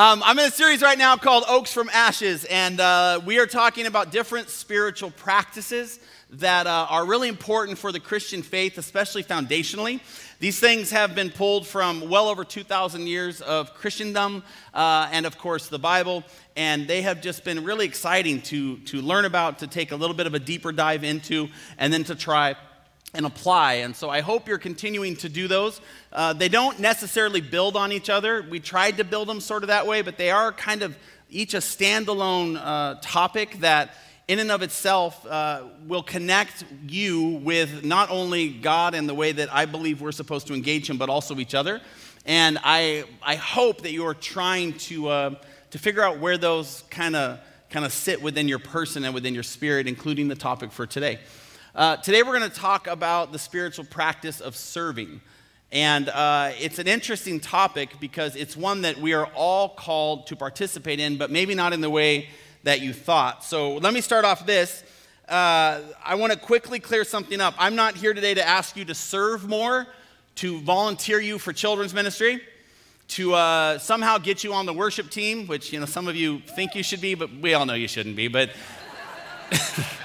Um, I'm in a series right now called Oaks from Ashes, and uh, we are talking about different spiritual practices that uh, are really important for the Christian faith, especially foundationally. These things have been pulled from well over 2,000 years of Christendom uh, and, of course, the Bible, and they have just been really exciting to, to learn about, to take a little bit of a deeper dive into, and then to try and apply. And so I hope you're continuing to do those. Uh, they don't necessarily build on each other. We tried to build them sort of that way, but they are kind of each a standalone uh, topic that in and of itself uh, will connect you with not only God and the way that I believe we're supposed to engage Him, but also each other. And I, I hope that you're trying to, uh, to figure out where those kind of kind of sit within your person and within your spirit, including the topic for today. Uh, today, we're going to talk about the spiritual practice of serving. And uh, it's an interesting topic because it's one that we are all called to participate in, but maybe not in the way that you thought. So let me start off this. Uh, I want to quickly clear something up. I'm not here today to ask you to serve more, to volunteer you for children's ministry, to uh, somehow get you on the worship team, which you know some of you think you should be, but we all know you shouldn't be. But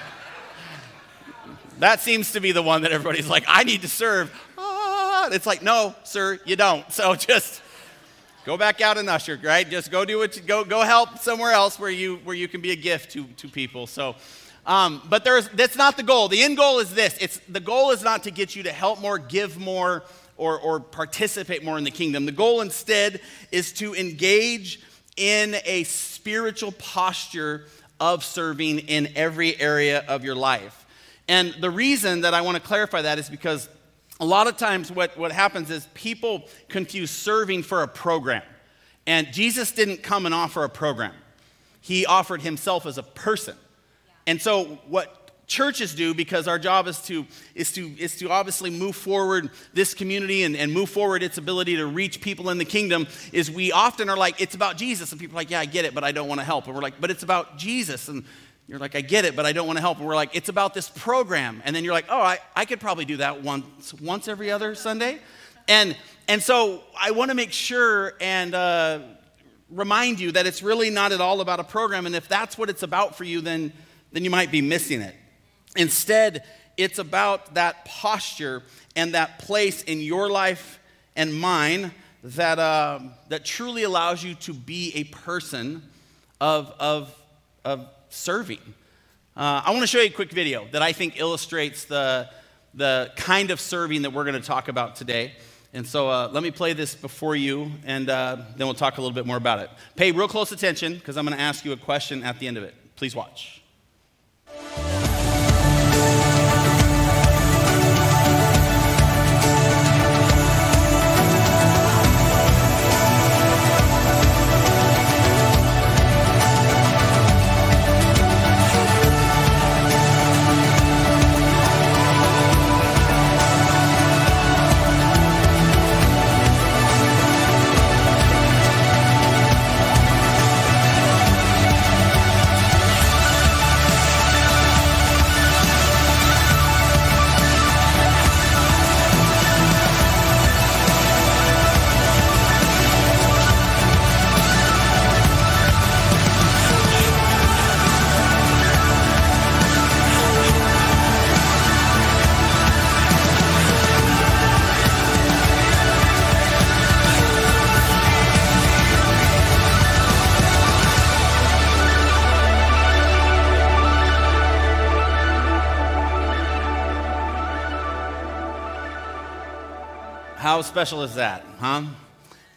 that seems to be the one that everybody's like, I need to serve. Ah, it's like, no, sir, you don't. So just Go back out and usher, right? Just go do it. Go go help somewhere else where you where you can be a gift to to people. So. Um, but there's, that's not the goal. The end goal is this. It's, the goal is not to get you to help more, give more, or, or participate more in the kingdom. The goal instead is to engage in a spiritual posture of serving in every area of your life. And the reason that I want to clarify that is because a lot of times what, what happens is people confuse serving for a program. And Jesus didn't come and offer a program, He offered Himself as a person. And so, what churches do because our job is to is to is to obviously move forward this community and, and move forward its ability to reach people in the kingdom is we often are like it's about jesus. And people are like yeah i get it but i don't want to help. And we're like but it's about jesus. And you're like, I get it, but I don't want to help. And we're like, it's about this program. And then you're like, oh, I, I could probably do that once, once every other Sunday. And, and so I want to make sure and uh, remind you that it's really not at all about a program. And if that's what it's about for you, then, then you might be missing it. Instead, it's about that posture and that place in your life and mine that, uh, that truly allows you to be a person of, of, of serving. Uh, I want to show you a quick video that I think illustrates the, the kind of serving that we're going to talk about today. And so uh, let me play this before you, and uh, then we'll talk a little bit more about it. Pay real close attention because I'm going to ask you a question at the end of it. Please watch. Special is that, huh?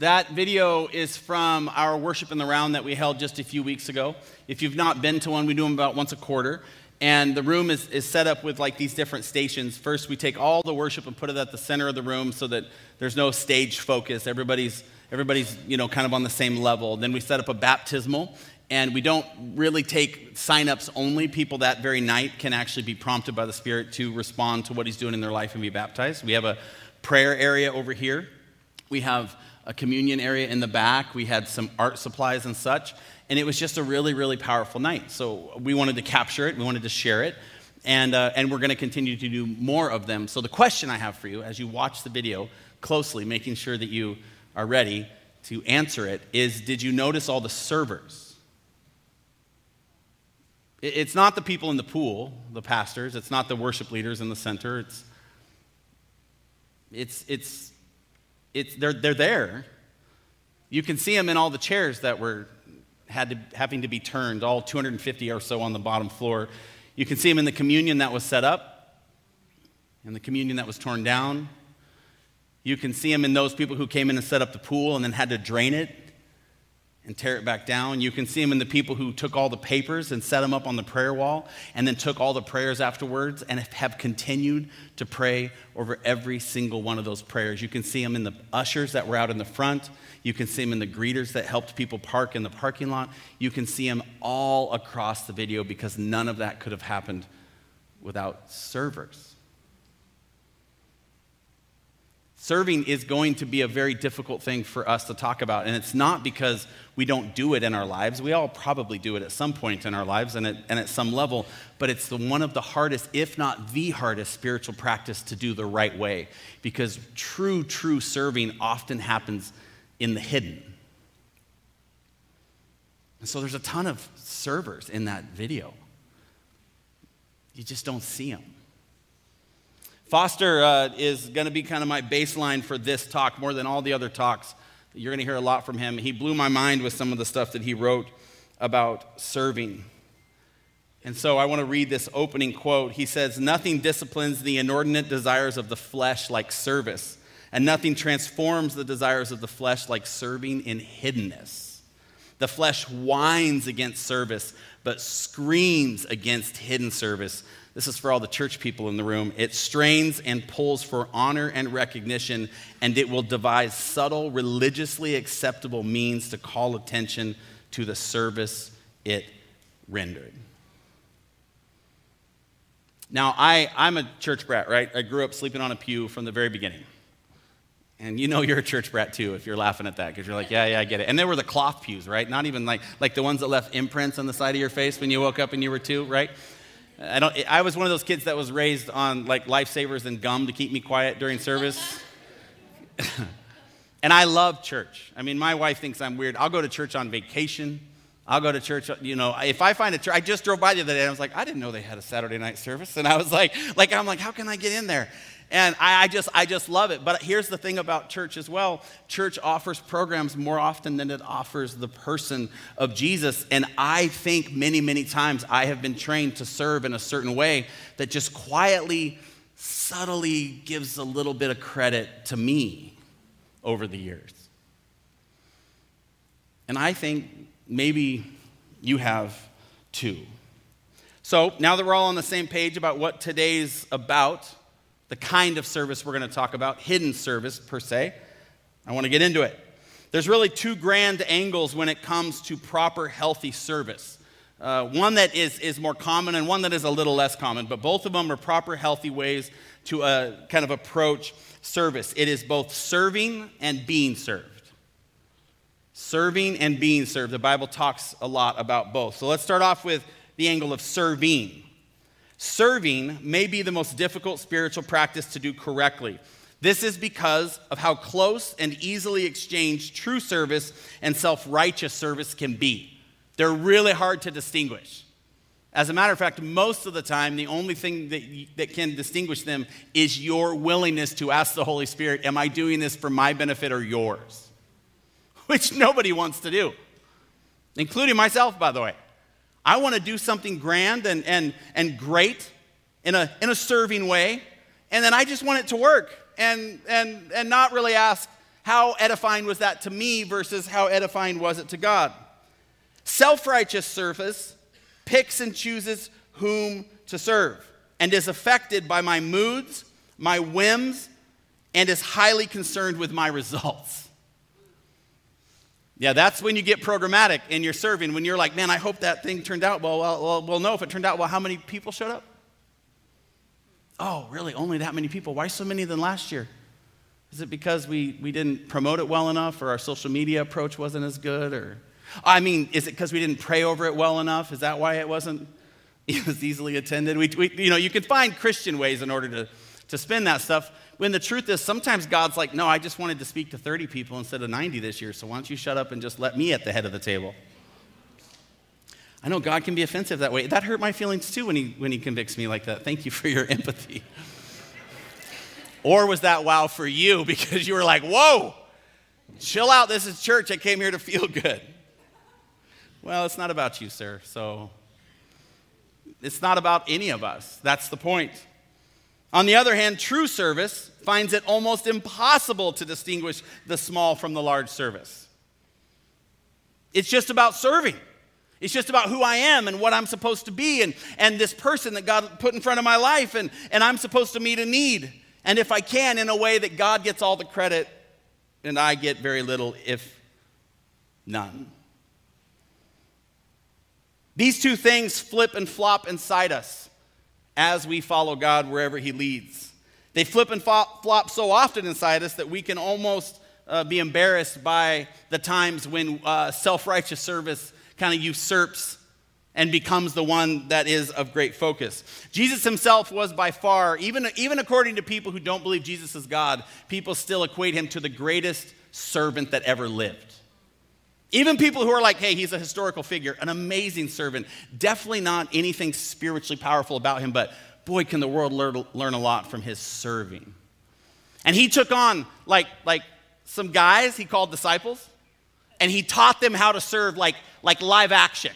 That video is from our worship in the round that we held just a few weeks ago. If you've not been to one, we do them about once a quarter. And the room is, is set up with like these different stations. First, we take all the worship and put it at the center of the room so that there's no stage focus. Everybody's, everybody's you know, kind of on the same level. Then we set up a baptismal, and we don't really take signups only. People that very night can actually be prompted by the Spirit to respond to what He's doing in their life and be baptized. We have a prayer area over here. We have a communion area in the back. We had some art supplies and such. And it was just a really, really powerful night. So we wanted to capture it, we wanted to share it. And, uh, and we're going to continue to do more of them. So, the question I have for you as you watch the video closely, making sure that you are ready, to answer it is Did you notice all the servers? It's not the people in the pool, the pastors. It's not the worship leaders in the center. It's, it's, it's, it's they're, they're there. You can see them in all the chairs that were had to, having to be turned, all 250 or so on the bottom floor. You can see them in the communion that was set up, and the communion that was torn down. You can see them in those people who came in and set up the pool and then had to drain it and tear it back down. You can see them in the people who took all the papers and set them up on the prayer wall and then took all the prayers afterwards and have continued to pray over every single one of those prayers. You can see them in the ushers that were out in the front. You can see them in the greeters that helped people park in the parking lot. You can see them all across the video because none of that could have happened without servers. Serving is going to be a very difficult thing for us to talk about. And it's not because we don't do it in our lives. We all probably do it at some point in our lives and at, and at some level. But it's the one of the hardest, if not the hardest, spiritual practice to do the right way. Because true, true serving often happens in the hidden. And so there's a ton of servers in that video. You just don't see them. Foster uh, is going to be kind of my baseline for this talk more than all the other talks. You're going to hear a lot from him. He blew my mind with some of the stuff that he wrote about serving. And so I want to read this opening quote. He says, Nothing disciplines the inordinate desires of the flesh like service, and nothing transforms the desires of the flesh like serving in hiddenness. The flesh whines against service, but screams against hidden service. This is for all the church people in the room. It strains and pulls for honor and recognition, and it will devise subtle, religiously acceptable means to call attention to the service it rendered. Now, I, I'm a church brat, right? I grew up sleeping on a pew from the very beginning. And you know you're a church brat too if you're laughing at that because you're like, yeah, yeah, I get it. And there were the cloth pews, right? Not even like, like the ones that left imprints on the side of your face when you woke up and you were two, right? I, don't, I was one of those kids that was raised on like lifesavers and gum to keep me quiet during service. and I love church. I mean, my wife thinks I'm weird. I'll go to church on vacation. I'll go to church, you know, if I find a church, I just drove by the other day and I was like, I didn't know they had a Saturday night service. And I was like, like, I'm like, how can I get in there? And I, I, just, I just love it. But here's the thing about church as well church offers programs more often than it offers the person of Jesus. And I think many, many times I have been trained to serve in a certain way that just quietly, subtly gives a little bit of credit to me over the years. And I think maybe you have too. So now that we're all on the same page about what today's about, the kind of service we're going to talk about, hidden service per se. I want to get into it. There's really two grand angles when it comes to proper, healthy service. Uh, one that is, is more common and one that is a little less common, but both of them are proper, healthy ways to uh, kind of approach service. It is both serving and being served. Serving and being served. The Bible talks a lot about both. So let's start off with the angle of serving. Serving may be the most difficult spiritual practice to do correctly. This is because of how close and easily exchanged true service and self righteous service can be. They're really hard to distinguish. As a matter of fact, most of the time, the only thing that, that can distinguish them is your willingness to ask the Holy Spirit, Am I doing this for my benefit or yours? Which nobody wants to do, including myself, by the way. I want to do something grand and, and, and great in a, in a serving way, and then I just want it to work and, and, and not really ask how edifying was that to me versus how edifying was it to God. Self righteous service picks and chooses whom to serve and is affected by my moods, my whims, and is highly concerned with my results. Yeah, that's when you get programmatic in your serving. When you're like, man, I hope that thing turned out well. Well, well, well no, if it turned out well, how many people showed up? Oh, really? Only that many people? Why so many than last year? Is it because we, we didn't promote it well enough or our social media approach wasn't as good? Or, I mean, is it because we didn't pray over it well enough? Is that why it wasn't was easily attended? We, we, you know, you can find Christian ways in order to, to spend that stuff. when the truth is, sometimes God's like, no, I just wanted to speak to 30 people instead of 90 this year, so why don't you shut up and just let me at the head of the table? I know God can be offensive that way. That hurt my feelings too when he, when he convicts me like that. Thank you for your empathy. or was that wow for you because you were like, whoa, chill out. This is church. I came here to feel good. Well, it's not about you, sir. So it's not about any of us. That's the point. On the other hand, true service finds it almost impossible to distinguish the small from the large service. It's just about serving. It's just about who I am and what I'm supposed to be and, and this person that God put in front of my life, and, and I'm supposed to meet a need. And if I can, in a way that God gets all the credit and I get very little, if none. These two things flip and flop inside us as we follow God wherever He leads. They flip and flop so often inside us that we can almost uh, be embarrassed by the times when uh, self righteous service kind of usurps and becomes the one that is of great focus. Jesus himself was by far, even, even according to people who don't believe Jesus is God, people still equate him to the greatest servant that ever lived. Even people who are like, hey, he's a historical figure, an amazing servant, definitely not anything spiritually powerful about him, but boy, can the world learn, learn a lot from his serving. And he took on, like, like some guys he called disciples, and he taught them how to serve like, like live action.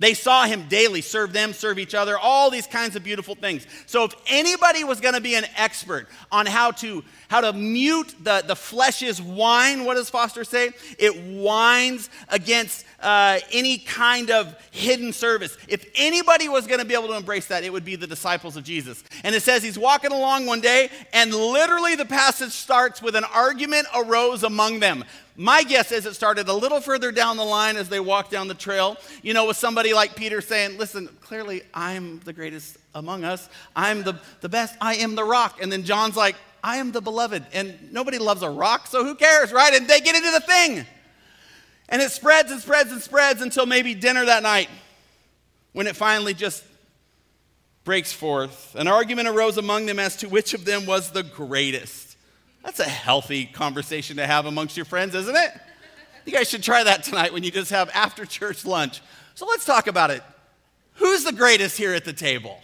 They saw him daily serve them, serve each other, all these kinds of beautiful things. So, if anybody was going to be an expert on how to, how to mute the, the flesh's whine, what does Foster say? It whines against uh, any kind of hidden service. If anybody was going to be able to embrace that, it would be the disciples of Jesus. And it says he's walking along one day, and literally the passage starts with an argument arose among them. My guess is it started a little further down the line as they walked down the trail, you know, with somebody like Peter saying, Listen, clearly I'm the greatest among us. I'm the, the best. I am the rock. And then John's like, I am the beloved. And nobody loves a rock, so who cares, right? And they get into the thing. And it spreads and spreads and spreads until maybe dinner that night when it finally just breaks forth. An argument arose among them as to which of them was the greatest. That's a healthy conversation to have amongst your friends, isn't it? You guys should try that tonight when you just have after church lunch. So let's talk about it. Who's the greatest here at the table?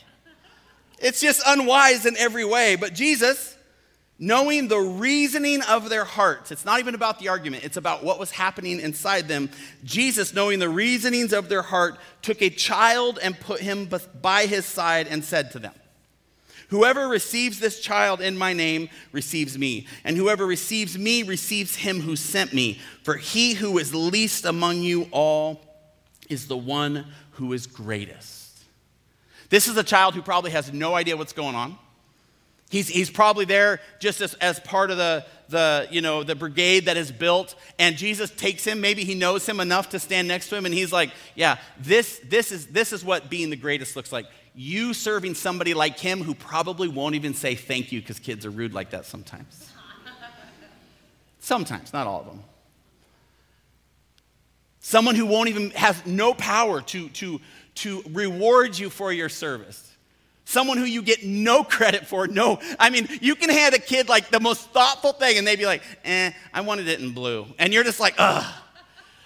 It's just unwise in every way. But Jesus, knowing the reasoning of their hearts, it's not even about the argument, it's about what was happening inside them. Jesus, knowing the reasonings of their heart, took a child and put him by his side and said to them, Whoever receives this child in my name receives me, and whoever receives me receives him who sent me. For he who is least among you all is the one who is greatest. This is a child who probably has no idea what's going on. He's, he's probably there just as, as part of the, the, you know, the brigade that is built, and Jesus takes him. Maybe he knows him enough to stand next to him, and he's like, Yeah, this, this, is, this is what being the greatest looks like you serving somebody like him who probably won't even say thank you because kids are rude like that sometimes. sometimes, not all of them. Someone who won't even, has no power to, to, to reward you for your service. Someone who you get no credit for, no. I mean, you can hand a kid like the most thoughtful thing and they'd be like, eh, I wanted it in blue. And you're just like, ugh.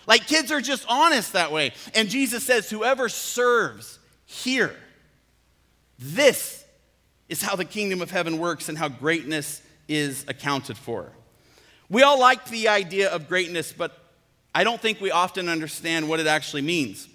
Like kids are just honest that way. And Jesus says, whoever serves here, this is how the kingdom of heaven works and how greatness is accounted for. We all like the idea of greatness, but I don't think we often understand what it actually means.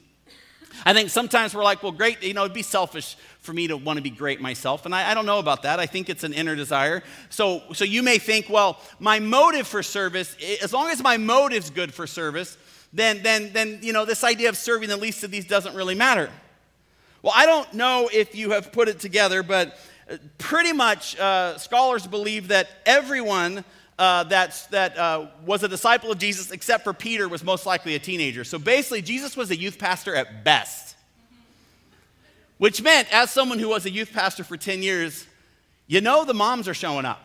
I think sometimes we're like, well, great, you know, it'd be selfish for me to want to be great myself. And I, I, don't know about that. I think it's an inner desire. So, so you may think, well, my motive for service, as long as my motive's good for service, then, then, then, you know, this idea of serving the least of these doesn't really matter. Well, I don't know if you have put it together, but uh, pretty much uh, scholars believe that everyone uh, that's, that uh, was a disciple of Jesus, except for Peter, was most likely a teenager. So basically, Jesus was a youth pastor at best. Which meant, as someone who was a youth pastor for 10 years, you know the moms are showing up.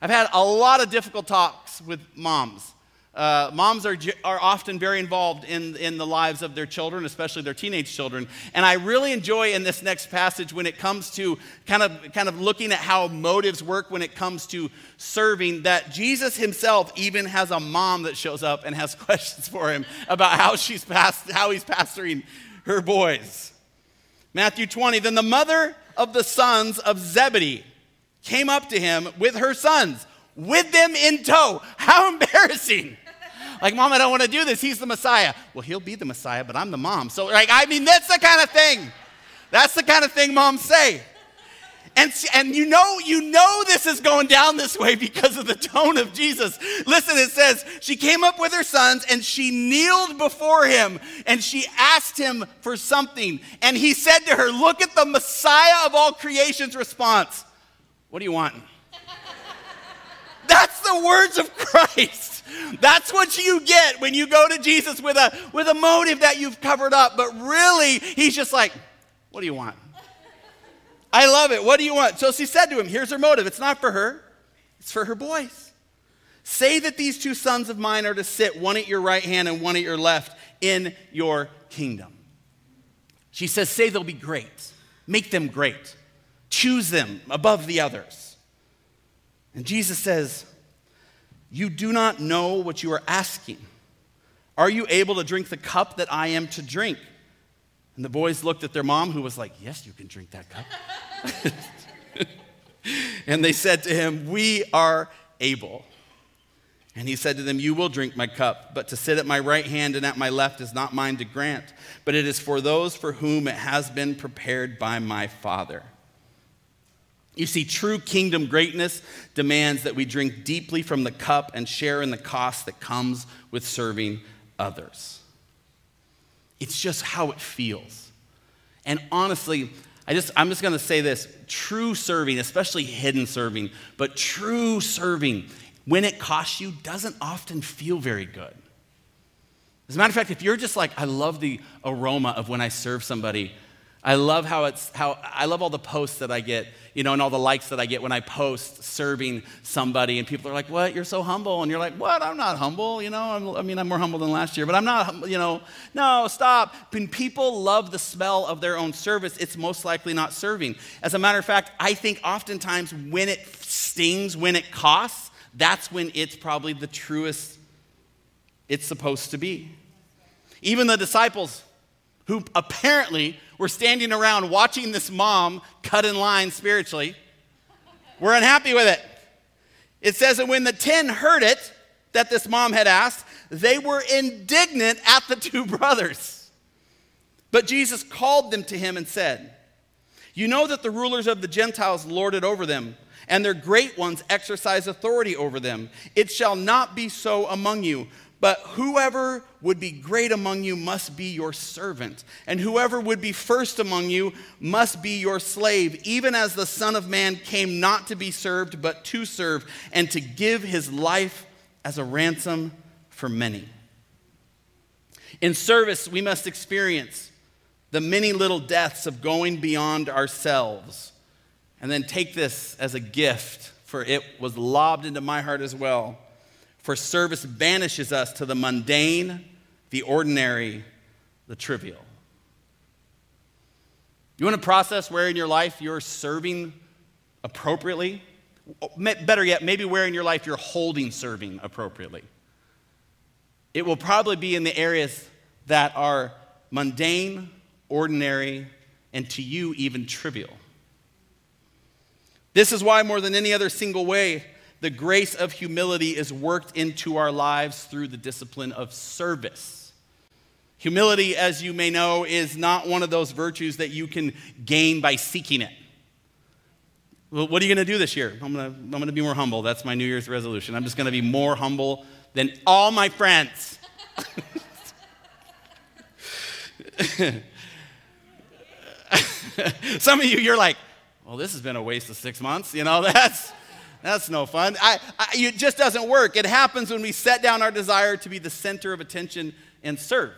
I've had a lot of difficult talks with moms Uh, moms are, are often very involved in, in the lives of their children, especially their teenage children. And I really enjoy in this next passage when it comes to kind of, kind of looking at how motives work when it comes to serving, that Jesus himself even has a mom that shows up and has questions for him about how, she's past, how he's pastoring her boys. Matthew 20, then the mother of the sons of Zebedee came up to him with her sons, with them in tow. How embarrassing! Like, mom, I don't want to do this. He's the Messiah. Well, he'll be the Messiah, but I'm the mom. So, like, I mean, that's the kind of thing. That's the kind of thing moms say. And, and you know, you know this is going down this way because of the tone of Jesus. Listen, it says, she came up with her sons and she kneeled before him and she asked him for something. And he said to her, Look at the Messiah of all creation's response. What do you want? That's the words of Christ. That's what you get when you go to Jesus with a, with a motive that you've covered up. But really, he's just like, What do you want? I love it. What do you want? So she said to him, Here's her motive. It's not for her, it's for her boys. Say that these two sons of mine are to sit, one at your right hand and one at your left, in your kingdom. She says, Say they'll be great. Make them great. Choose them above the others. And Jesus says, you do not know what you are asking. Are you able to drink the cup that I am to drink? And the boys looked at their mom, who was like, Yes, you can drink that cup. and they said to him, We are able. And he said to them, You will drink my cup, but to sit at my right hand and at my left is not mine to grant, but it is for those for whom it has been prepared by my Father. You see, true kingdom greatness demands that we drink deeply from the cup and share in the cost that comes with serving others. It's just how it feels. And honestly, I just, I'm just going to say this true serving, especially hidden serving, but true serving, when it costs you, doesn't often feel very good. As a matter of fact, if you're just like, I love the aroma of when I serve somebody, I love how it's how I love all the posts that I get, you know, and all the likes that I get when I post serving somebody, and people are like, "What? You're so humble," and you're like, "What? I'm not humble, you know. I'm, i mean, I'm more humble than last year, but I'm not, you know. No, stop. When people love the smell of their own service, it's most likely not serving. As a matter of fact, I think oftentimes when it stings, when it costs, that's when it's probably the truest it's supposed to be. Even the disciples who apparently were standing around watching this mom cut in line spiritually were unhappy with it. It says that when the 10 heard it, that this mom had asked, they were indignant at the two brothers. But Jesus called them to him and said, You know that the rulers of the Gentiles lord it over them, and their great ones exercise authority over them. It shall not be so among you. But whoever would be great among you must be your servant, and whoever would be first among you must be your slave, even as the Son of Man came not to be served, but to serve, and to give his life as a ransom for many. In service, we must experience the many little deaths of going beyond ourselves, and then take this as a gift, for it was lobbed into my heart as well for service banishes us to the mundane, the ordinary, the trivial. You want to process where in your life you're serving appropriately? Better yet, maybe where in your life you're holding serving appropriately. It will probably be in the areas that are mundane, ordinary, and to you even trivial. This is why, more than any other single way, the grace of humility is worked into our lives through the discipline of service. Humility, as you may know, is not one of those virtues that you can gain by seeking it. Well, what are you going to do this year? I'm going to, I'm going to be more humble. That's my New Year's resolution. I'm just going to be more humble than all my friends. Some of you, you're like, well, this has been a waste of six months. You know, that's that's no fun. I, I, it just doesn't work. It happens when we set down our desire to be the center of attention and serve.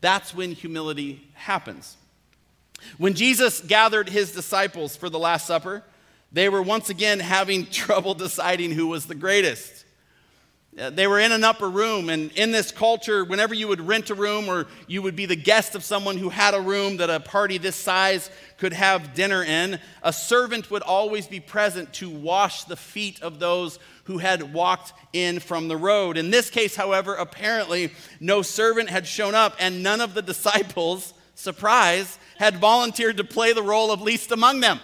That's when humility happens. When Jesus gathered his disciples for the Last Supper, they were once again having trouble deciding who was the greatest. Uh, they were in an upper room, and in this culture, whenever you would rent a room or you would be the guest of someone who had a room that a party this size could have dinner in, a servant would always be present to wash the feet of those who had walked in from the road. In this case, however, apparently no servant had shown up, and none of the disciples, surprise, had volunteered to play the role of least among them.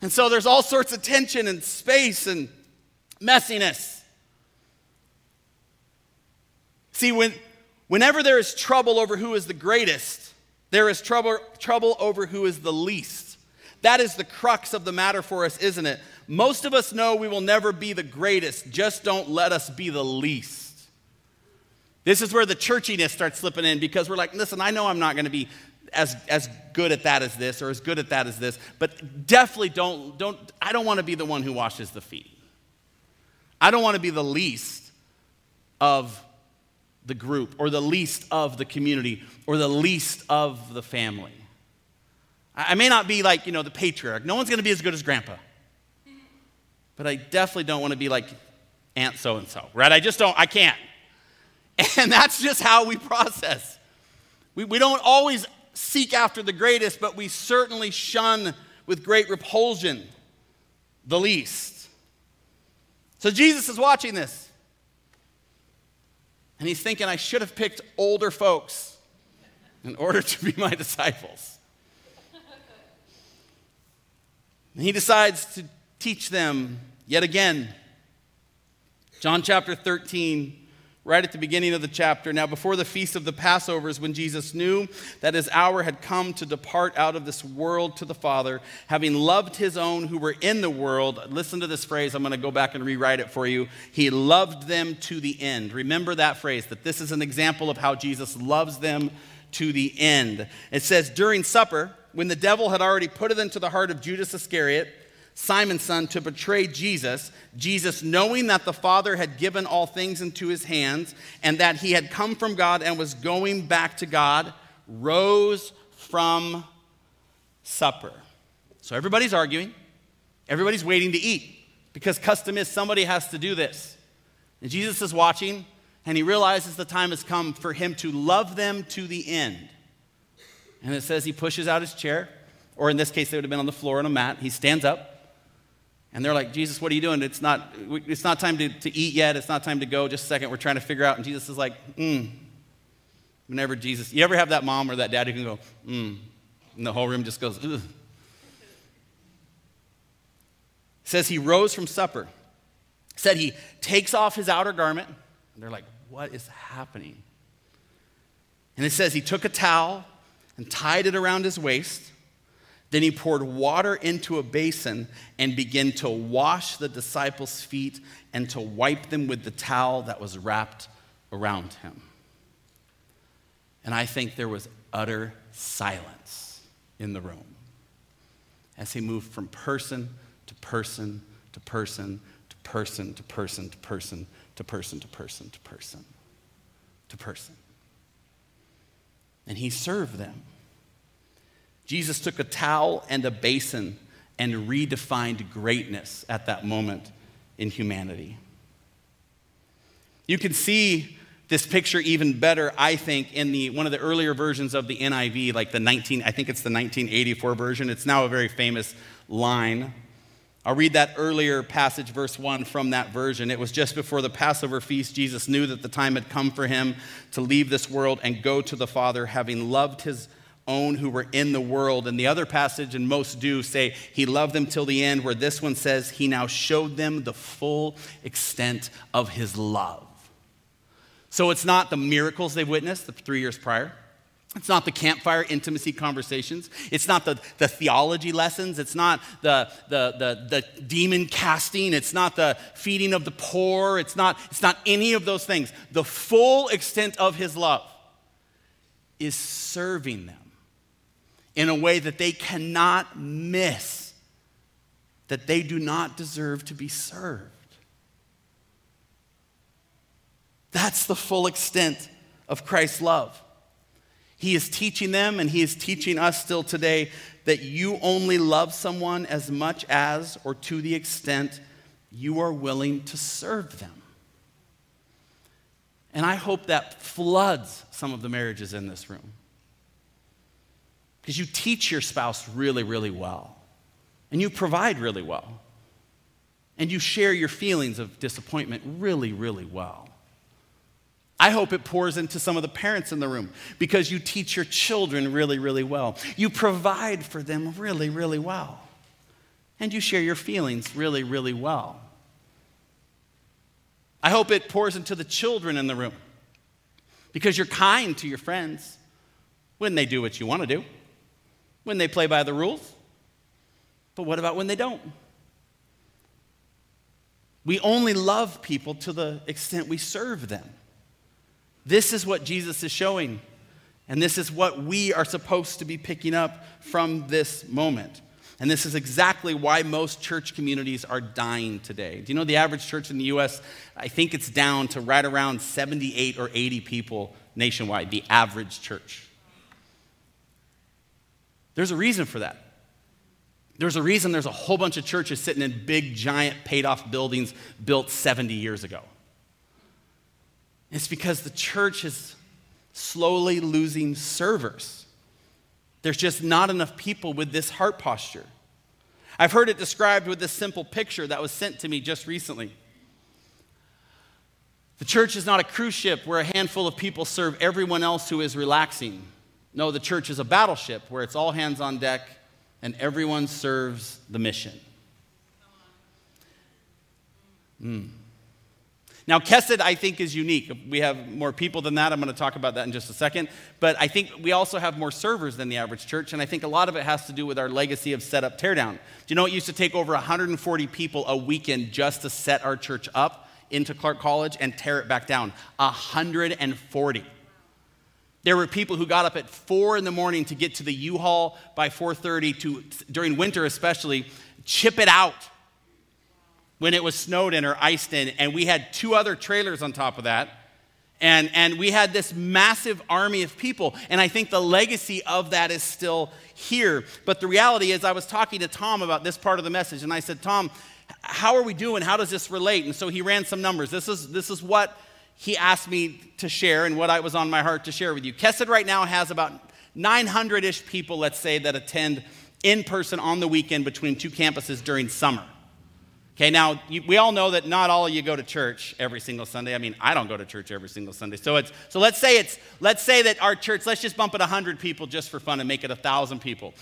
And so there's all sorts of tension and space and messiness. See, when, whenever there is trouble over who is the greatest, there is trouble, trouble over who is the least. That is the crux of the matter for us, isn't it? Most of us know we will never be the greatest, just don't let us be the least. This is where the churchiness starts slipping in because we're like, listen, I know I'm not going to be as, as good at that as this or as good at that as this, but definitely don't, don't, I don't want to be the one who washes the feet. I don't want to be the least of the group or the least of the community or the least of the family. I may not be like, you know, the patriarch. No one's going to be as good as grandpa. But I definitely don't want to be like Aunt so and so, right? I just don't, I can't. And that's just how we process. We, we don't always seek after the greatest, but we certainly shun with great repulsion the least. So Jesus is watching this. And he's thinking, I should have picked older folks in order to be my disciples. And he decides to teach them yet again. John chapter 13, right at the beginning of the chapter. Now, before the feast of the Passovers, when Jesus knew that his hour had come to depart out of this world to the Father, having loved his own who were in the world, listen to this phrase. I'm going to go back and rewrite it for you. He loved them to the end. Remember that phrase, that this is an example of how Jesus loves them to the end. It says, during supper, when the devil had already put it into the heart of Judas Iscariot, Simon's son, to betray Jesus. Jesus, knowing that the Father had given all things into his hands and that he had come from God and was going back to God, rose from supper. So everybody's arguing, everybody's waiting to eat because custom is somebody has to do this. And Jesus is watching and he realizes the time has come for him to love them to the end. And it says he pushes out his chair, or in this case, they would have been on the floor on a mat. He stands up and they're like, Jesus, what are you doing? It's not, it's not time to, to eat yet. It's not time to go. Just a second. We're trying to figure out. And Jesus is like, mm. Whenever Jesus, you ever have that mom or that dad who can go, mm. And the whole room just goes, ugh. says he rose from supper. Said he takes off his outer garment. And they're like, what is happening? And it says he took a towel and tied it around his waist. Then he poured water into a basin and began to wash the disciples' feet and to wipe them with the towel that was wrapped around him. And I think there was utter silence in the room as he moved from person to person to person to person to person to person to person to person to person to person. And he served them. Jesus took a towel and a basin and redefined greatness at that moment in humanity. You can see this picture even better, I think, in the, one of the earlier versions of the NIV, like the 19, I think it's the 1984 version. It's now a very famous line. I'll read that earlier passage, verse 1 from that version. It was just before the Passover feast. Jesus knew that the time had come for him to leave this world and go to the Father, having loved his own who were in the world. And the other passage, and most do, say he loved them till the end, where this one says he now showed them the full extent of his love. So it's not the miracles they've witnessed the three years prior. It's not the campfire intimacy conversations. It's not the, the theology lessons. It's not the, the, the, the demon casting. It's not the feeding of the poor. It's not, it's not any of those things. The full extent of his love is serving them in a way that they cannot miss, that they do not deserve to be served. That's the full extent of Christ's love. He is teaching them, and He is teaching us still today, that you only love someone as much as or to the extent you are willing to serve them. And I hope that floods some of the marriages in this room. Because you teach your spouse really, really well, and you provide really well, and you share your feelings of disappointment really, really well. I hope it pours into some of the parents in the room because you teach your children really, really well. You provide for them really, really well. And you share your feelings really, really well. I hope it pours into the children in the room because you're kind to your friends when they do what you want to do, when they play by the rules. But what about when they don't? We only love people to the extent we serve them. This is what Jesus is showing, and this is what we are supposed to be picking up from this moment. And this is exactly why most church communities are dying today. Do you know the average church in the US? I think it's down to right around 78 or 80 people nationwide, the average church. There's a reason for that. There's a reason there's a whole bunch of churches sitting in big, giant, paid off buildings built 70 years ago. It's because the church is slowly losing servers. There's just not enough people with this heart posture. I've heard it described with this simple picture that was sent to me just recently. The church is not a cruise ship where a handful of people serve everyone else who is relaxing. No, the church is a battleship where it's all hands on deck and everyone serves the mission. Mm. Now, Kesed, I think, is unique. We have more people than that. I'm going to talk about that in just a second. But I think we also have more servers than the average church. And I think a lot of it has to do with our legacy of set up, tear down. Do you know it used to take over 140 people a weekend just to set our church up into Clark College and tear it back down? 140. There were people who got up at 4 in the morning to get to the U-Haul by 4:30 to during winter especially chip it out when it was snowed in or iced in, and we had two other trailers on top of that. And, and we had this massive army of people. And I think the legacy of that is still here. But the reality is, I was talking to Tom about this part of the message, and I said, Tom, how are we doing? How does this relate? And so he ran some numbers. This is, this is what he asked me to share and what I was on my heart to share with you. Kesed right now has about 900 ish people, let's say, that attend in person on the weekend between two campuses during summer. Okay, now you, we all know that not all of you go to church every single Sunday. I mean, I don't go to church every single Sunday. So it's so let's say it's let's say that our church, let's just bump it 100 people just for fun and make it 1,000 people.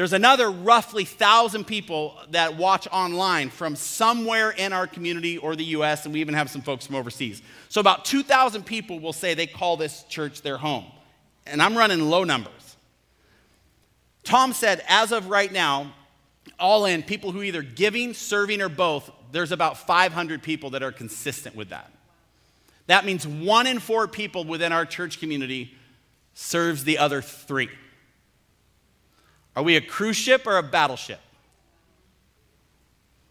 There's another roughly 1,000 people that watch online from somewhere in our community or the US, and we even have some folks from overseas. So about 2,000 people will say they call this church their home. And I'm running low numbers. Tom said, as of right now, all in, people who either giving, serving, or both, there's about 500 people that are consistent with that. That means one in four people within our church community serves the other three. Are we a cruise ship or a battleship?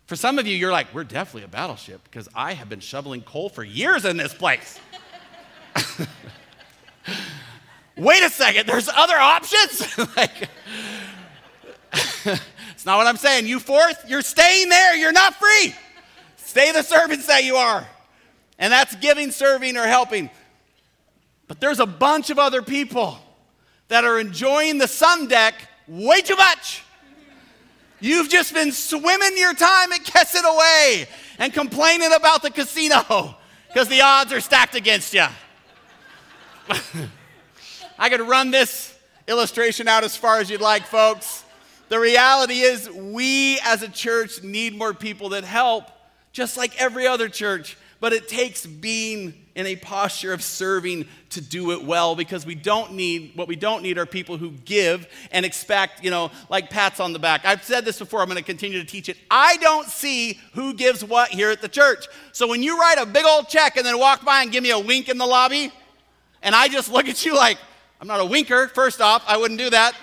For some of you, you're like, we're definitely a battleship because I have been shoveling coal for years in this place. Wait a second, there's other options? like, it's not what I'm saying. You fourth, you're staying there. You're not free. Stay the servants that you are. And that's giving, serving, or helping. But there's a bunch of other people that are enjoying the sun deck way too much. You've just been swimming your time at Kesed Away and complaining about the casino because the odds are stacked against you. I could run this illustration out as far as you'd like, folks. The reality is, we as a church need more people that help, just like every other church. But it takes being in a posture of serving to do it well because we don't need, what we don't need are people who give and expect, you know, like pats on the back. I've said this before, I'm going to continue to teach it. I don't see who gives what here at the church. So when you write a big old check and then walk by and give me a wink in the lobby, and I just look at you like, I'm not a winker, first off, I wouldn't do that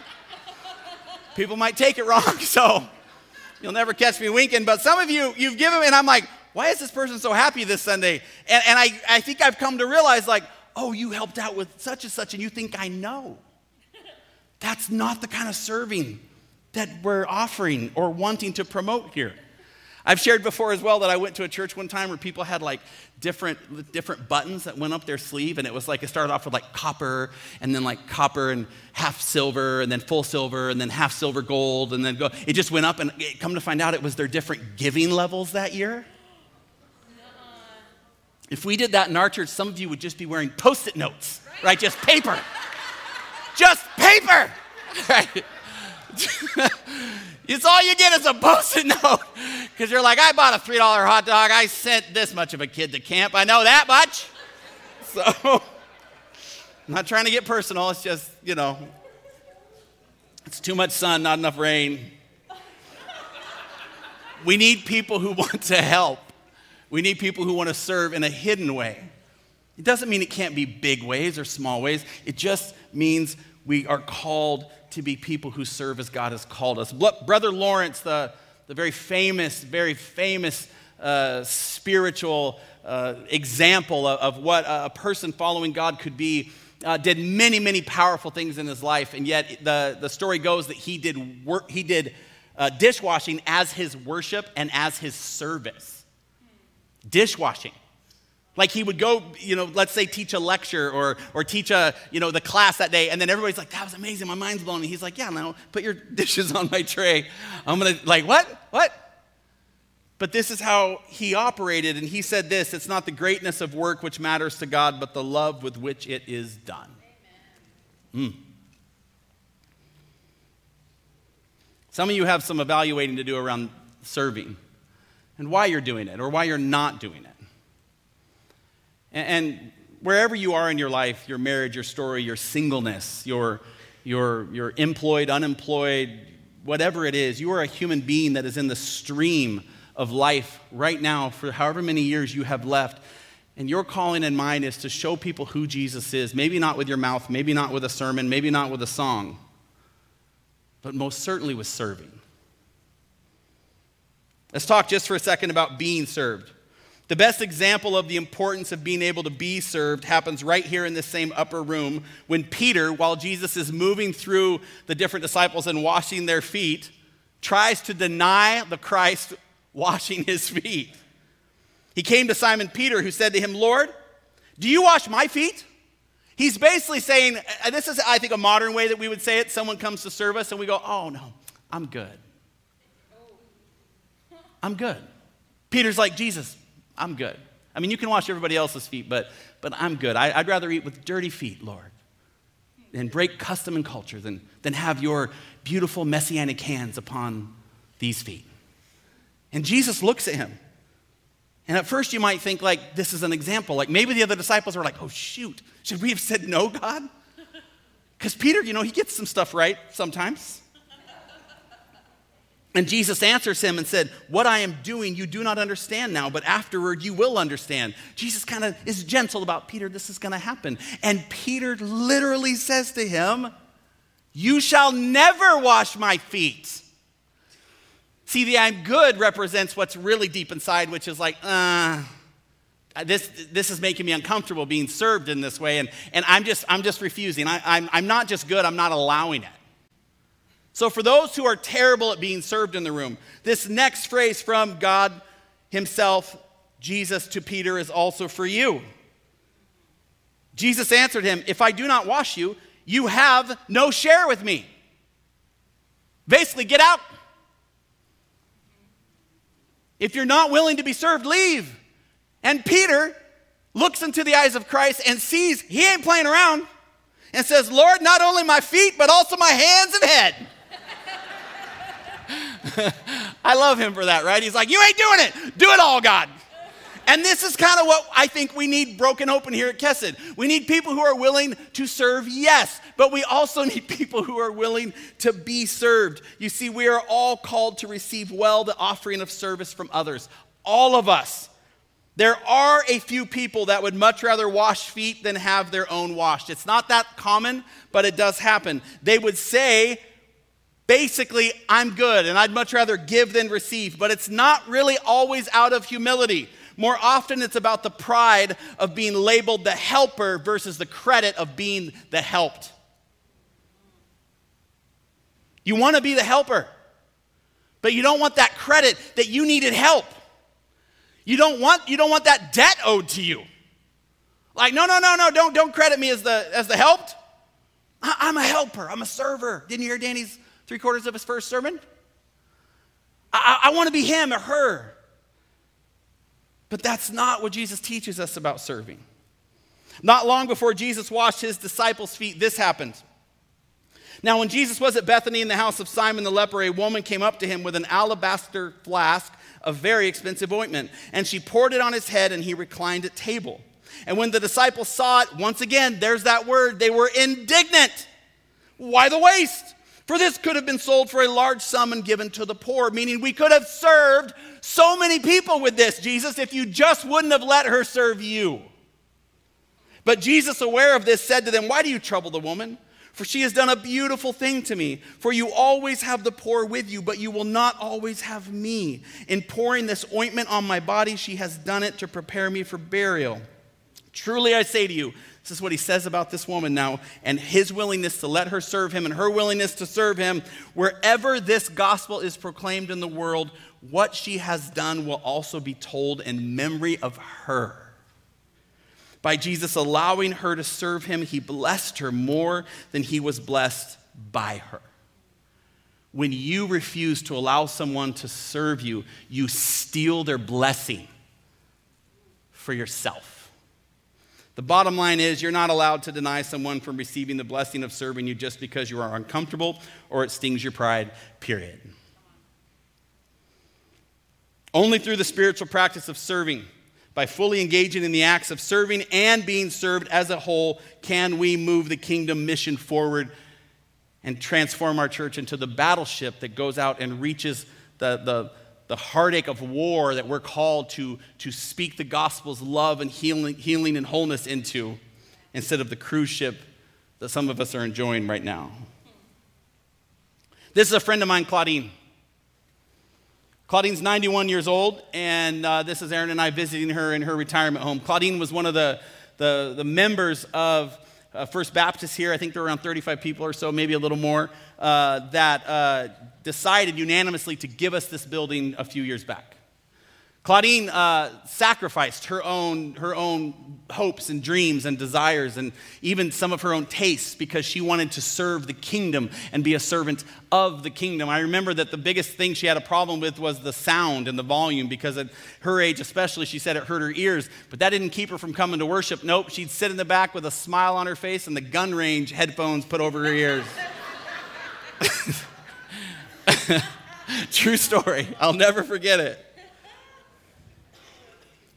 people might take it wrong. So you'll never catch me winking. But some of you, you've given, and I'm like, why is this person so happy this Sunday? And, and I, I think I've come to realize, like, oh, you helped out with such and such, and you think I know. That's not the kind of serving that we're offering or wanting to promote here. I've shared before as well that I went to a church one time where people had like different, different buttons that went up their sleeve, and it was like it started off with like copper, and then like copper and half silver, and then full silver, and then half silver gold, and then go. It just went up, and come to find out, it was their different giving levels that year. If we did that in our church, some of you would just be wearing post it notes, right? Just paper. just paper, right? it's all you get is a post it note. Because you're like, I bought a $3 hot dog. I sent this much of a kid to camp. I know that much. So, I'm not trying to get personal. It's just, you know, it's too much sun, not enough rain. We need people who want to help. We need people who want to serve in a hidden way. It doesn't mean it can't be big ways or small ways. It just means we are called to be people who serve as God has called us. Brother Lawrence, the, the very famous, very famous uh, spiritual uh, example of, of, what a person following God could be, uh, did many, many powerful things in his life. And yet, the, the story goes that he did, work, he did uh, dishwashing as his worship and as his service. Dishwashing. Like he would go, you know, let's say teach a lecture or, or teach a, you know, the class that day, and then everybody's like, that was amazing, my mind's blown. And he's like, yeah, now put your dishes on my tray. I'm gonna, like, what? What? But this is how he operated, and he said this it's not the greatness of work which matters to God, but the love with which it is done. Mm. Some of you have some evaluating to do around serving and why you're doing it or why you're not doing it. And, wherever you are in your life, your marriage, your story, your singleness, your, your, your employed, unemployed, whatever it is, you are a human being that is in the stream of life right now for however many years you have left. And your calling and mine is to show people who Jesus is. Maybe not with your mouth, maybe not with a sermon, maybe not with a song, but most certainly with serving. Let's talk just for a second about being served. The best example of the importance of being able to be served happens right here in this same upper room when Peter, while Jesus is moving through the different disciples and washing their feet, tries to deny the Christ washing his feet. He came to Simon Peter, who said to him, Lord, do you wash my feet? He's basically saying, uh, this is, I think, a modern way that we would say it. Someone comes to serve us and we go, Oh, no, I'm good. I'm good. Peter's like, Jesus, I'm good. I mean, you can wash everybody else's feet, but, but I'm good. I, would rather eat with dirty feet, Lord, and break custom and culture than, than have your beautiful messianic hands upon these feet. And Jesus looks at him. And at first, you might think, like, this is an example. Like, maybe the other disciples were like, oh, shoot, should we have said no, God? Because Peter, you know, he gets some stuff right sometimes. And Jesus answers him and said, What I am doing, you do not understand now, but afterward you will understand. Jesus kind of is gentle about Peter, this is going to happen. And Peter literally says to him, You shall never wash my feet. See, the I'm good represents what's really deep inside, which is like, uh, this, this is making me uncomfortable being served in this way, and, and I'm, just, I'm just refusing. I, I'm, I'm not just good, I'm not allowing it. So, for those who are terrible at being served in the room, this next phrase from God Himself, Jesus to Peter, is also for you. Jesus answered him, If I do not wash you, you have no share with me. Basically, get out. If you're not willing to be served, leave. And Peter looks into the eyes of Christ and sees he ain't playing around and says, Lord, not only my feet, but also my hands and head. I love him for that, right? He's like, You ain't doing it. Do it all, God. And this is kind of what I think we need broken open here at Kesed. We need people who are willing to serve, yes, but we also need people who are willing to be served. You see, we are all called to receive well the offering of service from others. All of us. There are a few people that would much rather wash feet than have their own washed. It's not that common, but it does happen. They would say, Basically, I'm good and I'd much rather give than receive, but it's not really always out of humility. More often, it's about the pride of being labeled the helper versus the credit of being the helped. You want to be the helper, But you don't want that credit that you needed help. You don't want, you don't want that debt owed to you. Like, no, no, no, no, don't, don't credit me as the, as the helped. I, am a helper, I'm a server. Didn't you hear Danny's three quarters of his first sermon? I, I, want to be him or her. But that's not what Jesus teaches us about serving. Not long before Jesus washed his disciples' feet, this happened. Now, when Jesus was at Bethany in the house of Simon the leper, a woman came up to him with an alabaster flask of very expensive ointment, and she poured it on his head, and he reclined at table. And when the disciples saw it, once again, there's that word, they were indignant. Why the waste? For this could have been sold for a large sum and given to the poor, meaning we could have served so many people with this, Jesus, if you just wouldn't have let her serve you. But Jesus, aware of this, said to them, Why do you trouble the woman? For she has done a beautiful thing to me. For you always have the poor with you, but you will not always have me. In pouring this ointment on my body, she has done it to prepare me for burial. Truly I say to you, this is what he says about this woman now, and his willingness to let her serve him and her willingness to serve him. Wherever this gospel is proclaimed in the world, what she has done will also be told in memory of her. By Jesus allowing her to serve him, he blessed her more than he was blessed by her. When you refuse to allow someone to serve you, you steal their blessing for yourself. The bottom line is you're not allowed to deny someone from receiving the blessing of serving you just because you are uncomfortable or it stings your pride, period. Only through the spiritual practice of serving, by fully engaging in the acts of serving and being served as a whole, can we move the kingdom mission forward and transform our church into the battleship that goes out and reaches the, the, the heartache of war that we're called to, to speak the gospel's love and healing, healing and wholeness into instead of the cruise ship that some of us are enjoying right now. This is a friend of mine, Claudine. Claudine's 91 years old, and uh, this is Erin and I visiting her in her retirement home. Claudine was one of the, the, the members of uh, First Baptist here. I think there were around 35 people or so, maybe a little more, uh, that uh, decided unanimously to give us this building a few years back. Claudine uh, sacrificed her own, her own hopes and dreams and desires and even some of her own tastes because she wanted to serve the kingdom and be a servant of the kingdom. I remember that the biggest thing she had a problem with was the sound and the volume because at her age, especially, she said it hurt her ears, but that didn't keep her from coming to worship. Nope, she'd sit in the back with a smile on her face and the gun range headphones put over her ears. True story. I'll never forget it.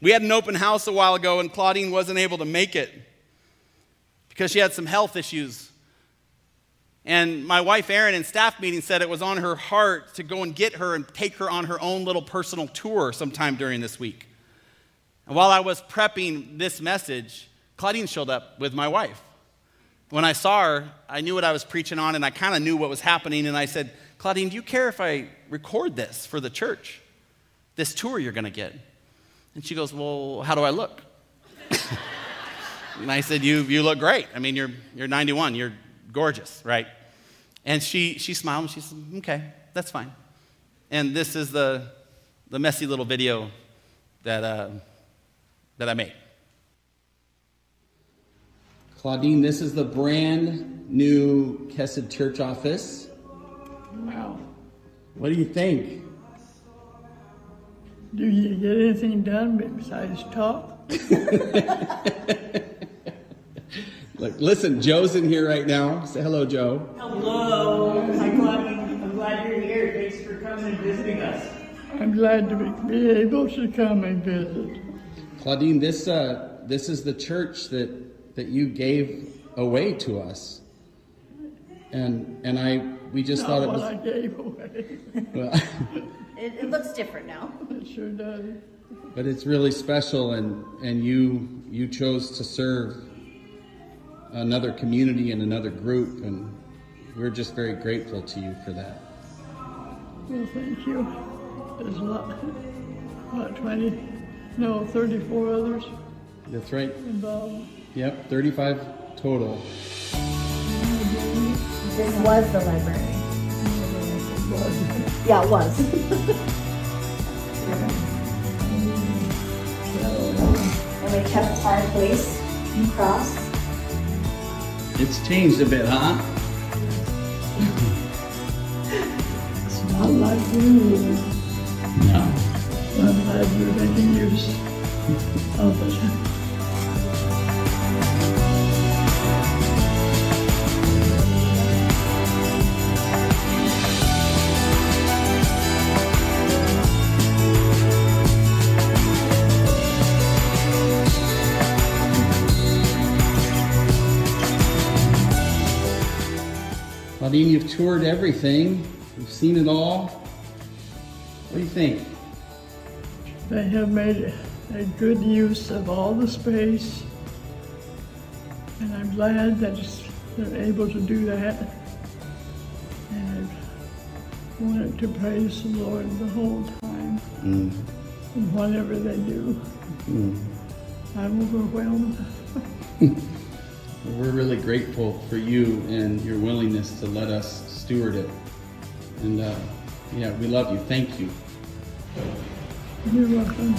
We had an open house a while ago, and Claudine wasn't able to make it because she had some health issues. And my wife, Erin, in staff meeting said it was on her heart to go and get her and take her on her own little personal tour sometime during this week. And while I was prepping this message, Claudine showed up with my wife. When I saw her, I knew what I was preaching on, and I kind of knew what was happening. And I said, Claudine, do you care if I record this for the church? This tour you're going to get? And she goes, Well, how do I look? and I said, you, you look great. I mean, you're, you're 91, you're gorgeous, right? And she, she smiled and she said, Okay, that's fine. And this is the, the messy little video that, uh, that I made. Claudine, this is the brand new Kesed Church office. Wow. What do you think? Do you get anything done besides talk? Look, listen, Joe's in here right now. Say hello, Joe. Hello. Hi, Claudine. I'm glad you're here. Thanks for coming and visiting us. I'm glad to be able to come and visit. Claudine, this uh, this is the church that that you gave away to us, and and I we just Not thought it what was. I gave away. Well, It, it looks different now. it sure does. but it's really special, and and you you chose to serve another community and another group, and we're just very grateful to you for that. Well, thank you. There's a lot, what, 20, no, 34 others That's right. involved. Yep, 35 total. This was the library. Yeah, it was. and we kept our place cross. It's changed a bit, huh? It's not like you. No. I'm glad you're making use of it. You've toured everything. You've seen it all. What do you think? They have made a good use of all the space. And I'm glad that they're able to do that. And I wanted to praise the Lord the whole time. Mm. And whatever they do. Mm. I'm overwhelmed. We're really grateful for you and your willingness to let us steward it. And uh, yeah, we love you. Thank you. You're welcome.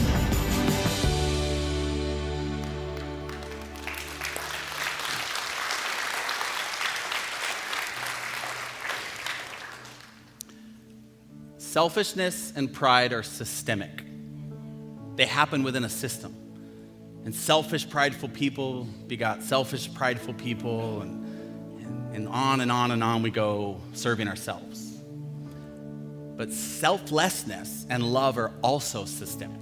Selfishness and pride are systemic, they happen within a system. And selfish, prideful people begot selfish, prideful people, and, and, on and on and on we go serving ourselves. But selflessness and love are also systemic.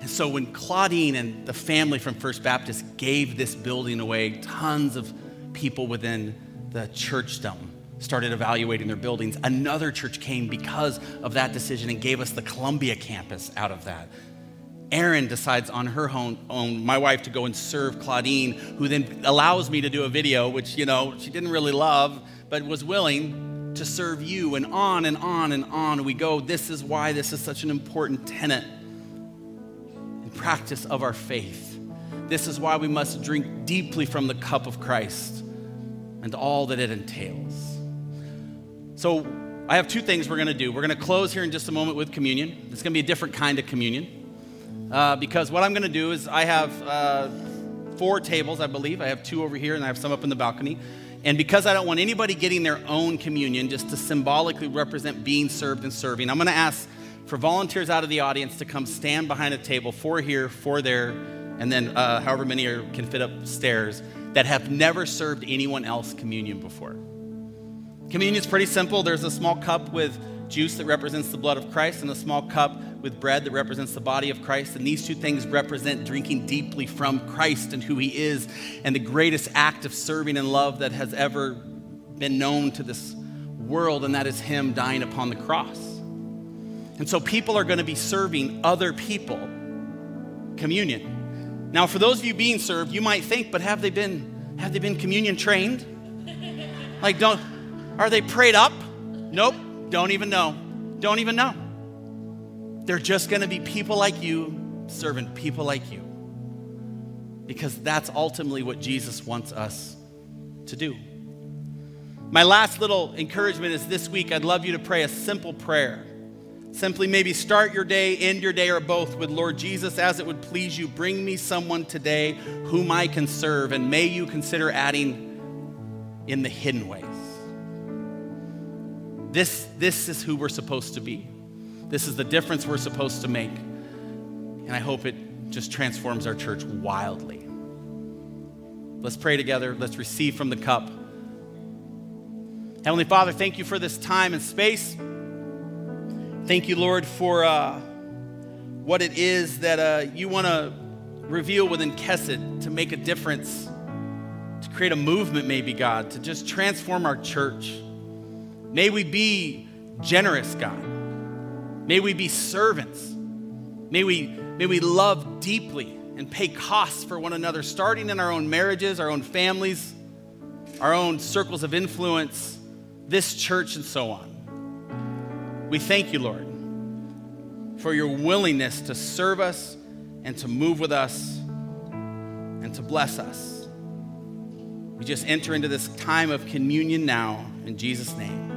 And so when Claudine and the family from First Baptist gave this building away, tons of people within the churchdom started evaluating their buildings. Another church came because of that decision and gave us the Columbia campus out of that. Erin decides on her own, own, my wife, to go and serve Claudine, who then allows me to do a video, which, you know, she didn't really love, but was willing to serve you, and on and on and on we go. This is why this is such an important tenet and practice of our faith. This is why we must drink deeply from the cup of Christ and all that it entails. So, I have two things we're going to do. We're going to close here in just a moment with communion. It's going to be a different kind of communion. Uh, because what I'm going to do is I have uh, four tables, I believe. I have two over here, and I have some up in the balcony. And because I don't want anybody getting their own communion, just to symbolically represent being served and serving, I'm going to ask for volunteers out of the audience to come stand behind a table, four here, four there, and then uh, however many are, can fit upstairs that have never served anyone else communion before. Communion is pretty simple. There's a small cup with juice that represents the blood of Christ and a small cup with bread that represents the body of Christ. And these two things represent drinking deeply from Christ and who he is and the greatest act of serving and love that has ever been known to this world, and that is him dying upon the cross. And so people are going to be serving other people communion. Now, for those of you being served, you might think, but have they been have they been communion trained? Like don't are they prayed up? Nope. Don't even know. Don't even know. They're just going to be people like you serving people like you. Because that's ultimately what Jesus wants us to do. My last little encouragement is this week, I'd love you to pray a simple prayer. Simply maybe start your day, end your day, or both with Lord Jesus, as it would please you, bring me someone today whom I can serve, and may you consider adding in the hidden ways. This, this is who we're supposed to be. This is the difference we're supposed to make. And I hope it just transforms our church wildly. Let's pray together. Let's receive from the cup. Heavenly Father, thank you for this time and space. Thank you, Lord, for uh, what it is that uh, you want to reveal within Kesed to make a difference, to create a movement, maybe, God, to just transform our church. May we be generous, God. May we be servants. May we, may we love deeply and pay costs for one another, starting in our own marriages, our own families, our own circles of influence, this church, and so on. We thank you, Lord, for your willingness to serve us and to move with us and to bless us. We just enter into this time of communion now in Jesus' name.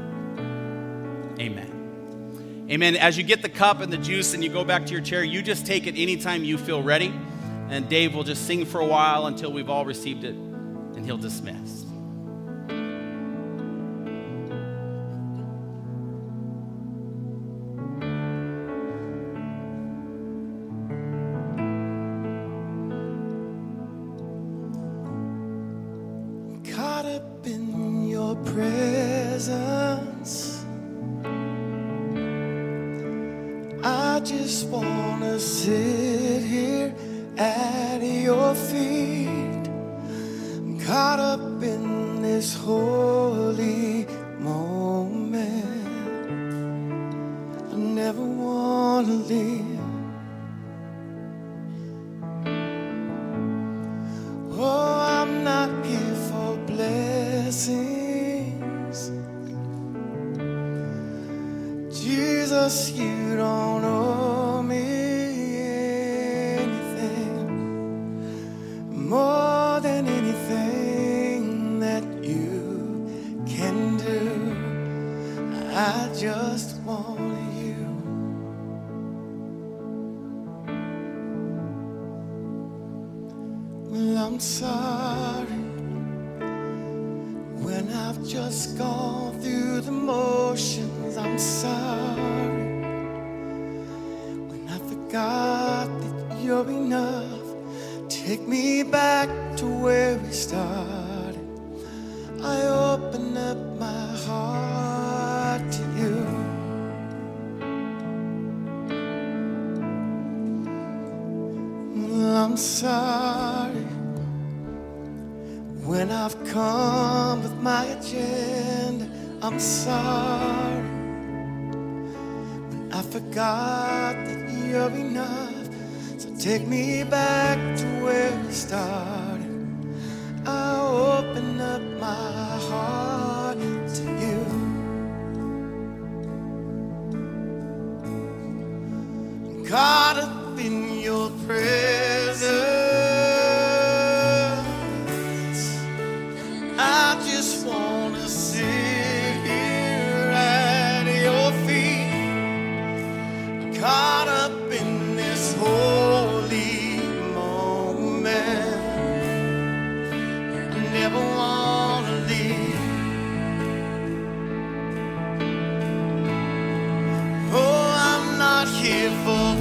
Amen. Amen. As you get the cup and the juice and you go back to your chair, you just take it anytime you feel ready. And Dave will just sing for a while until we've all received it, and he'll dismiss.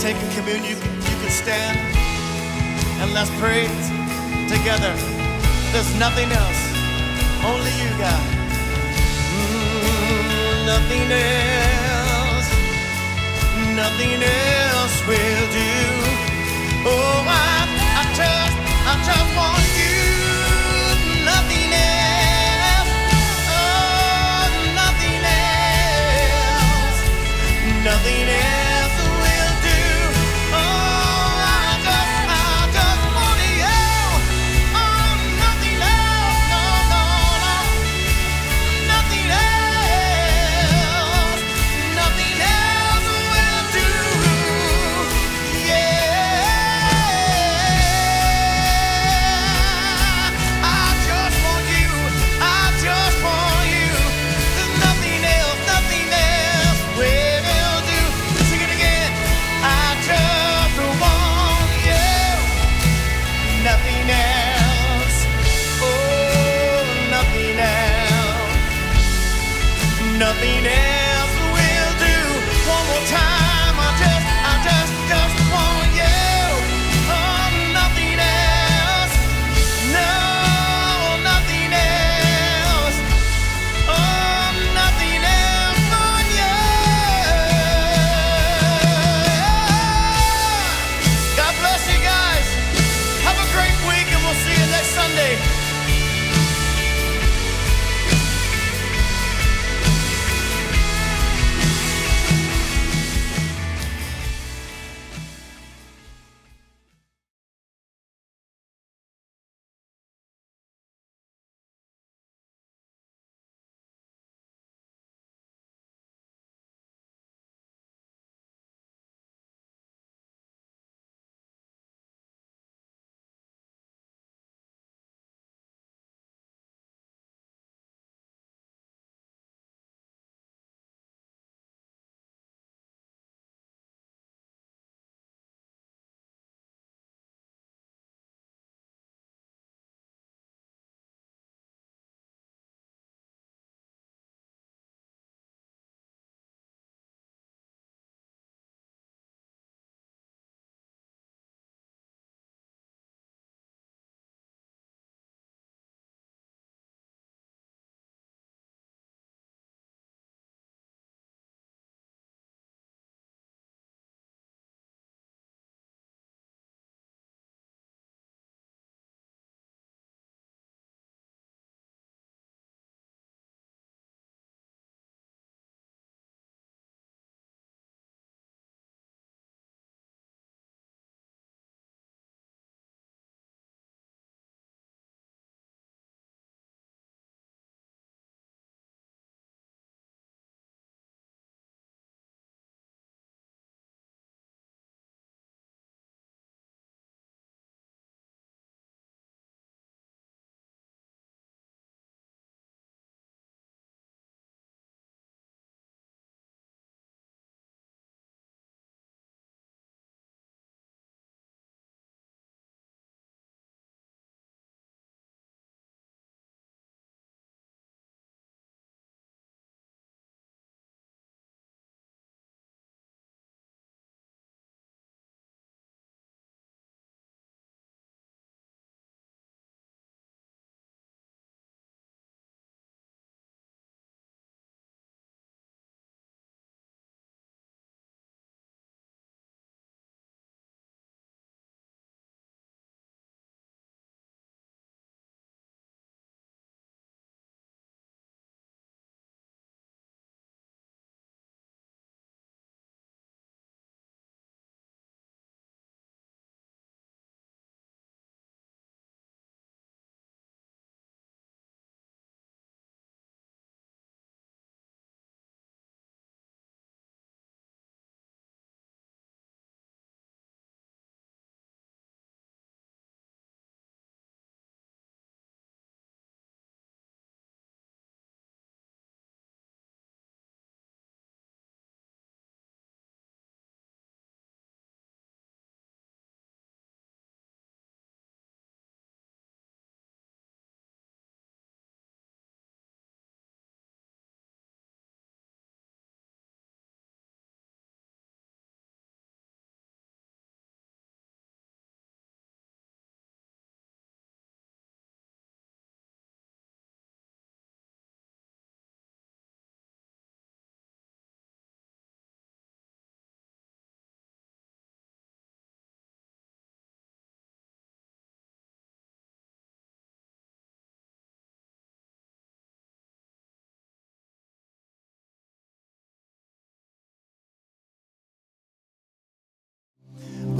taking communion,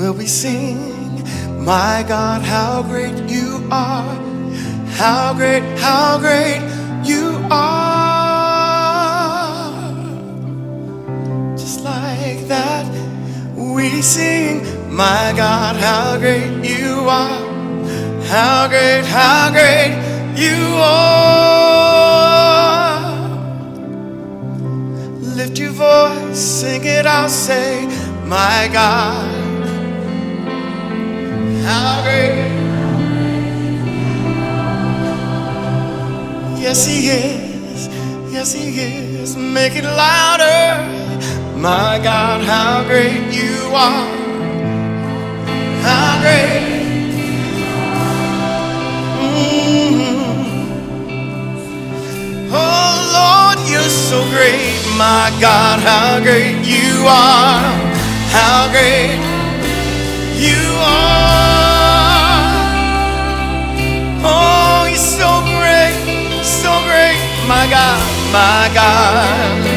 will we sing, My God, how great you are, how great, how great you are. Just like that, we sing, My God, how great you are, how great, how great you are. Lift your voice, sing it, I'll say, My God. How great. Yes, He is. Yes, He is. Make it louder. My God, how great you are. How great. Mm-hmm. Oh Lord, you're so great. My God, how great you are. How great you are. my God, my God.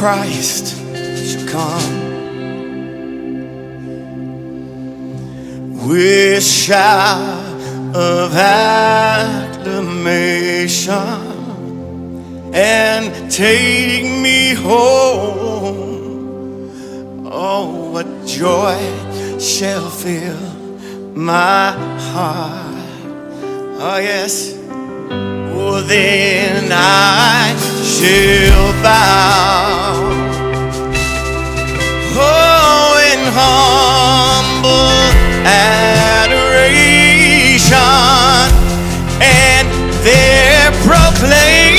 Christ shall come. With shout of acclamation and take me home. Oh, what joy shall fill my heart. Oh, yes. Oh, then I shall bow oh, in humble adoration, and there proclaim.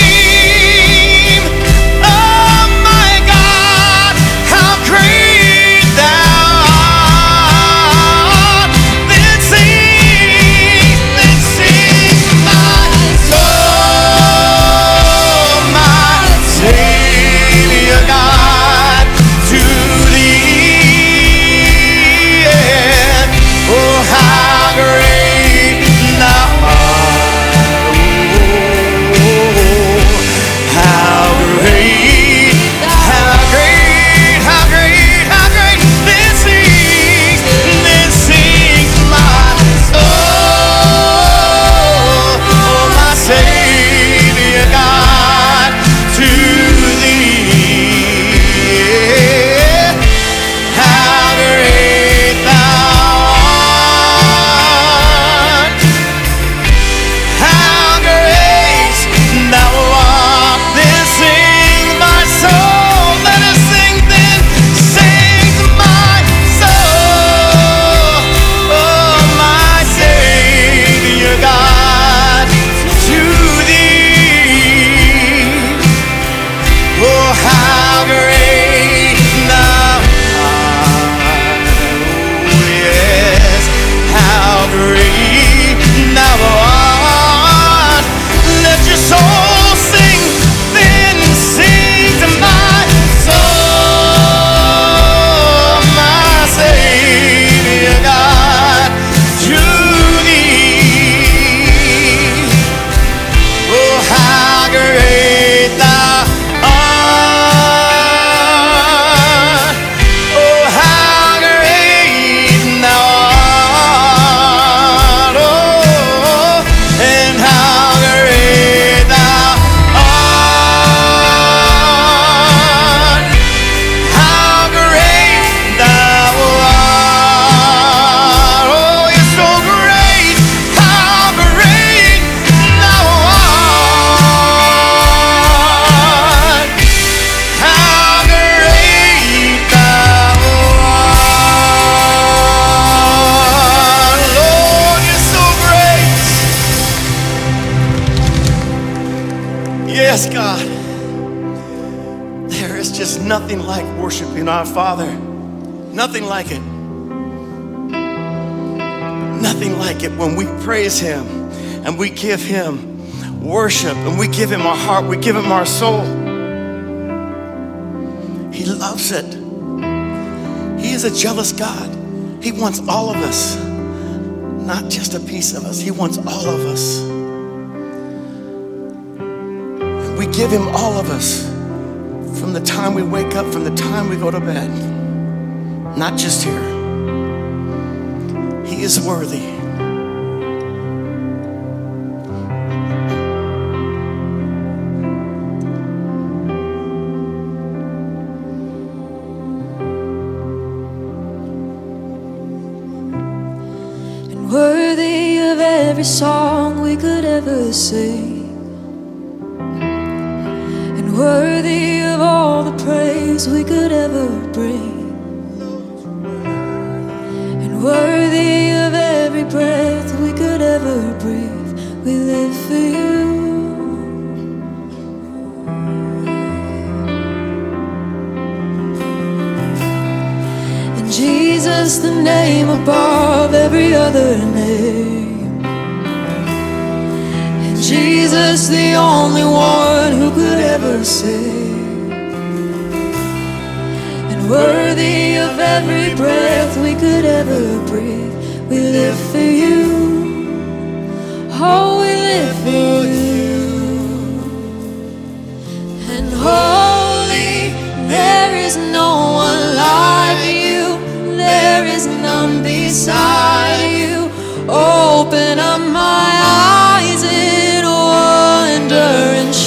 Nothing like it. Nothing like it when we praise Him and we give Him worship and we give Him our heart, we give Him our soul. He loves it. He is a jealous God. He wants all of us, not just a piece of us. He wants all of us. We give Him all of us from the time we wake up, from the time we go to bed, not just here. He is worthy. and worthy of every song we could ever sing, Jesus, the only one who could ever save. And worthy of every breath we could ever breathe, we live for you. Oh, we live for you. And holy, there is no one like you. There is none beside you. Open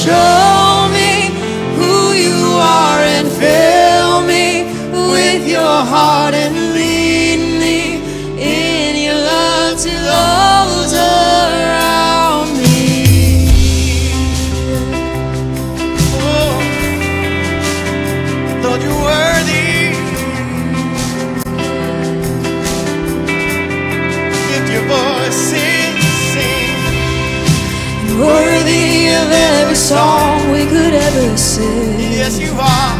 and sing. Yes, you are.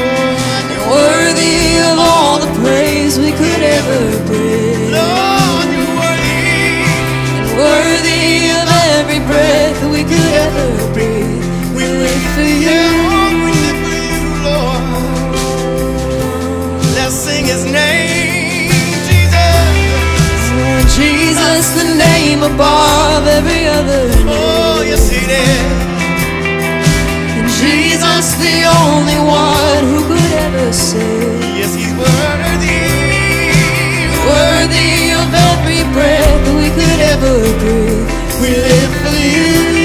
Oh, and you're Worthy of all the praise we could ever bring. Lord, you're worthy. And worthy of every breath we could ever breathe. We live for you. oh, we live for you, Lord. Let's sing His name, Jesus. Jesus, the name above every other name. Oh, the only one who could ever save. Yes, He's worthy. Worthy of every breath we could ever breathe. We live for you.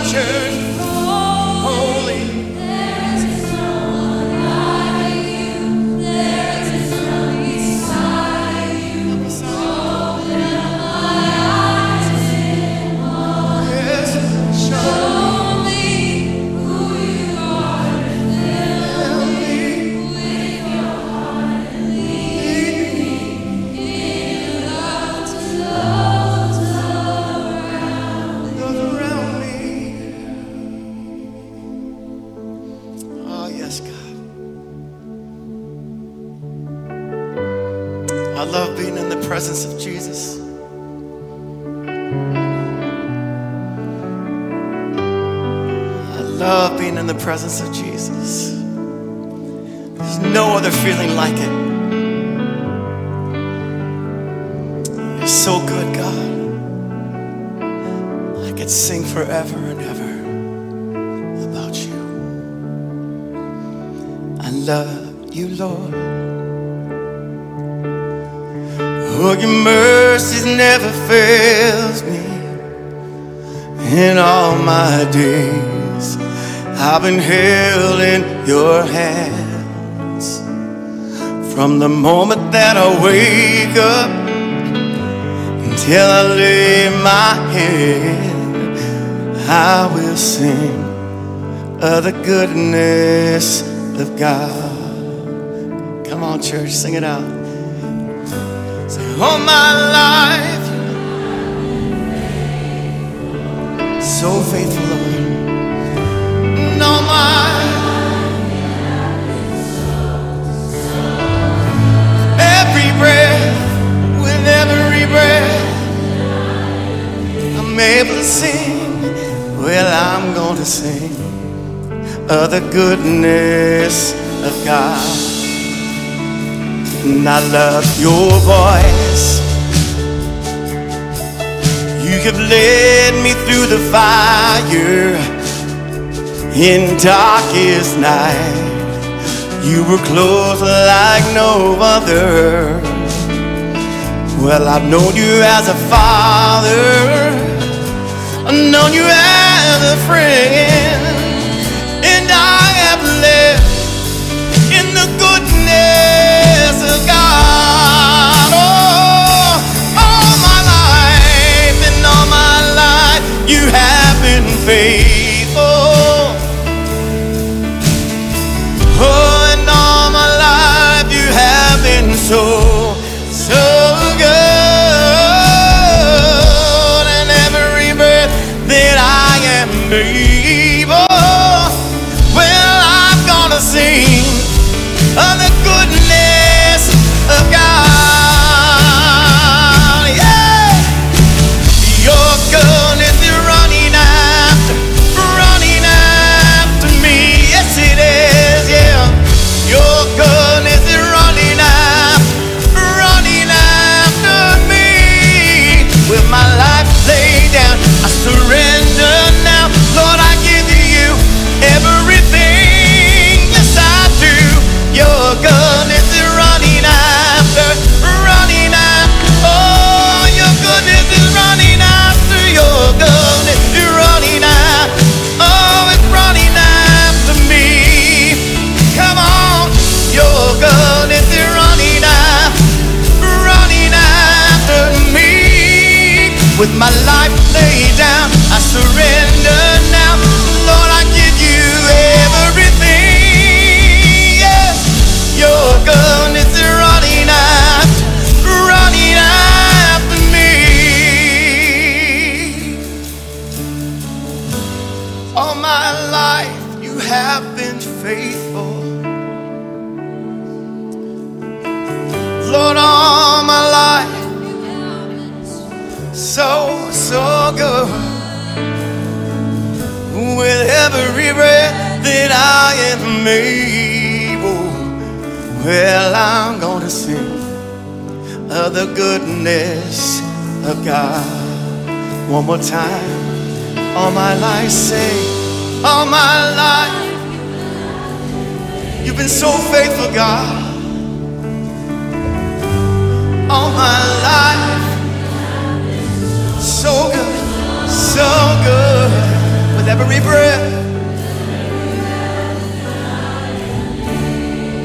Sing presence of Jesus. There's no other feeling like it. You're so good, God. I could sing forever and ever about you. I love you, Lord. Oh, your mercies never fails me in all my days. I've been held in your hands from the moment that I wake up until I lay my head. I will sing of the goodness of God. Come on, church, sing it out. Say, all my life, so faithful, goodness of God. And I love your voice. You have led me through the fire in darkest night. You were close like no other. Well, I've known you as a father. I've known you as a friend. Goodness of God. One more time. All my life, say, all my life, you've been so faithful, God. All my life, so good, so good. with every breath.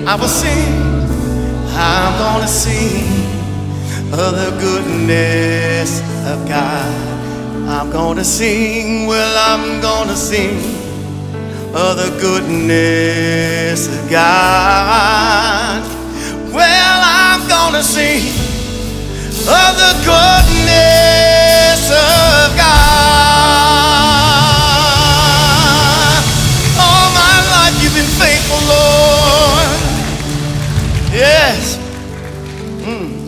I will sing, I'm gonna sing of the goodness of God. I'm gonna sing, well, I'm gonna sing of the goodness of God. Well, I'm gonna sing of the goodness of God.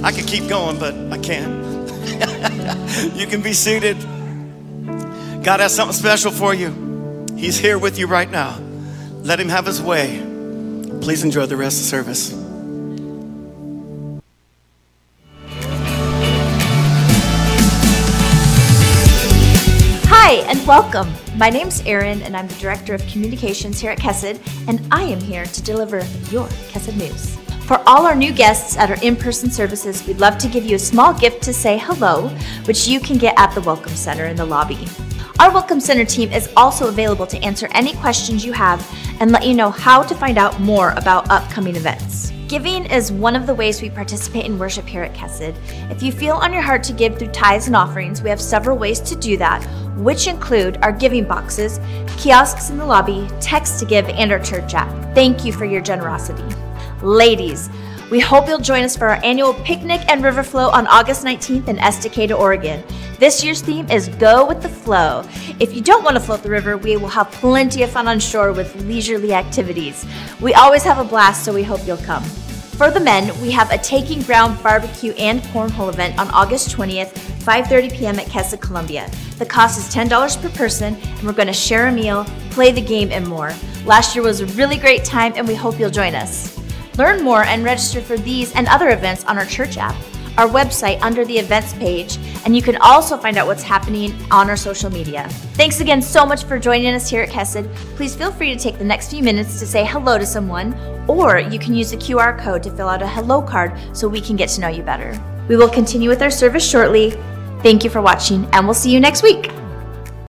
I could keep going, but I can't. you can be seated. God has something special for you. He's here with you right now. Let him have his way. Please enjoy the rest of the service. Hi, and welcome. My name's Erin, and I'm the Director of Communications here at Kesed, and I am here to deliver your Kesed News. For all our new guests at our in person services, we'd love to give you a small gift to say hello, which you can get at the Welcome Center in the lobby. Our Welcome Center team is also available to answer any questions you have and let you know how to find out more about upcoming events. Giving is one of the ways we participate in worship here at Kesed. If you feel on your heart to give through tithes and offerings, we have several ways to do that, which include our giving boxes, kiosks in the lobby, text to give, and our church app. Thank you for your generosity. Ladies, we hope you'll join us for our annual picnic and river flow on August 19th in Estacada, Oregon. This year's theme is Go with the Flow. If you don't want to float the river, we will have plenty of fun on shore with leisurely activities. We always have a blast, so we hope you'll come. For the men, we have a Taking Ground barbecue and cornhole event on August 20th, 5:30 p.m. at Kesed, Columbia. The cost is $10 per person, and we're going to share a meal, play the game, and more. Last year was a really great time, and we hope you'll join us. Learn more and register for these and other events on our church app, our website under the events page, and you can also find out what's happening on our social media. Thanks again so much for joining us here at Kesed. Please feel free to take the next few minutes to say hello to someone, or you can use the QR code to fill out a hello card so we can get to know you better. We will continue with our service shortly. Thank you for watching, and we'll see you next week.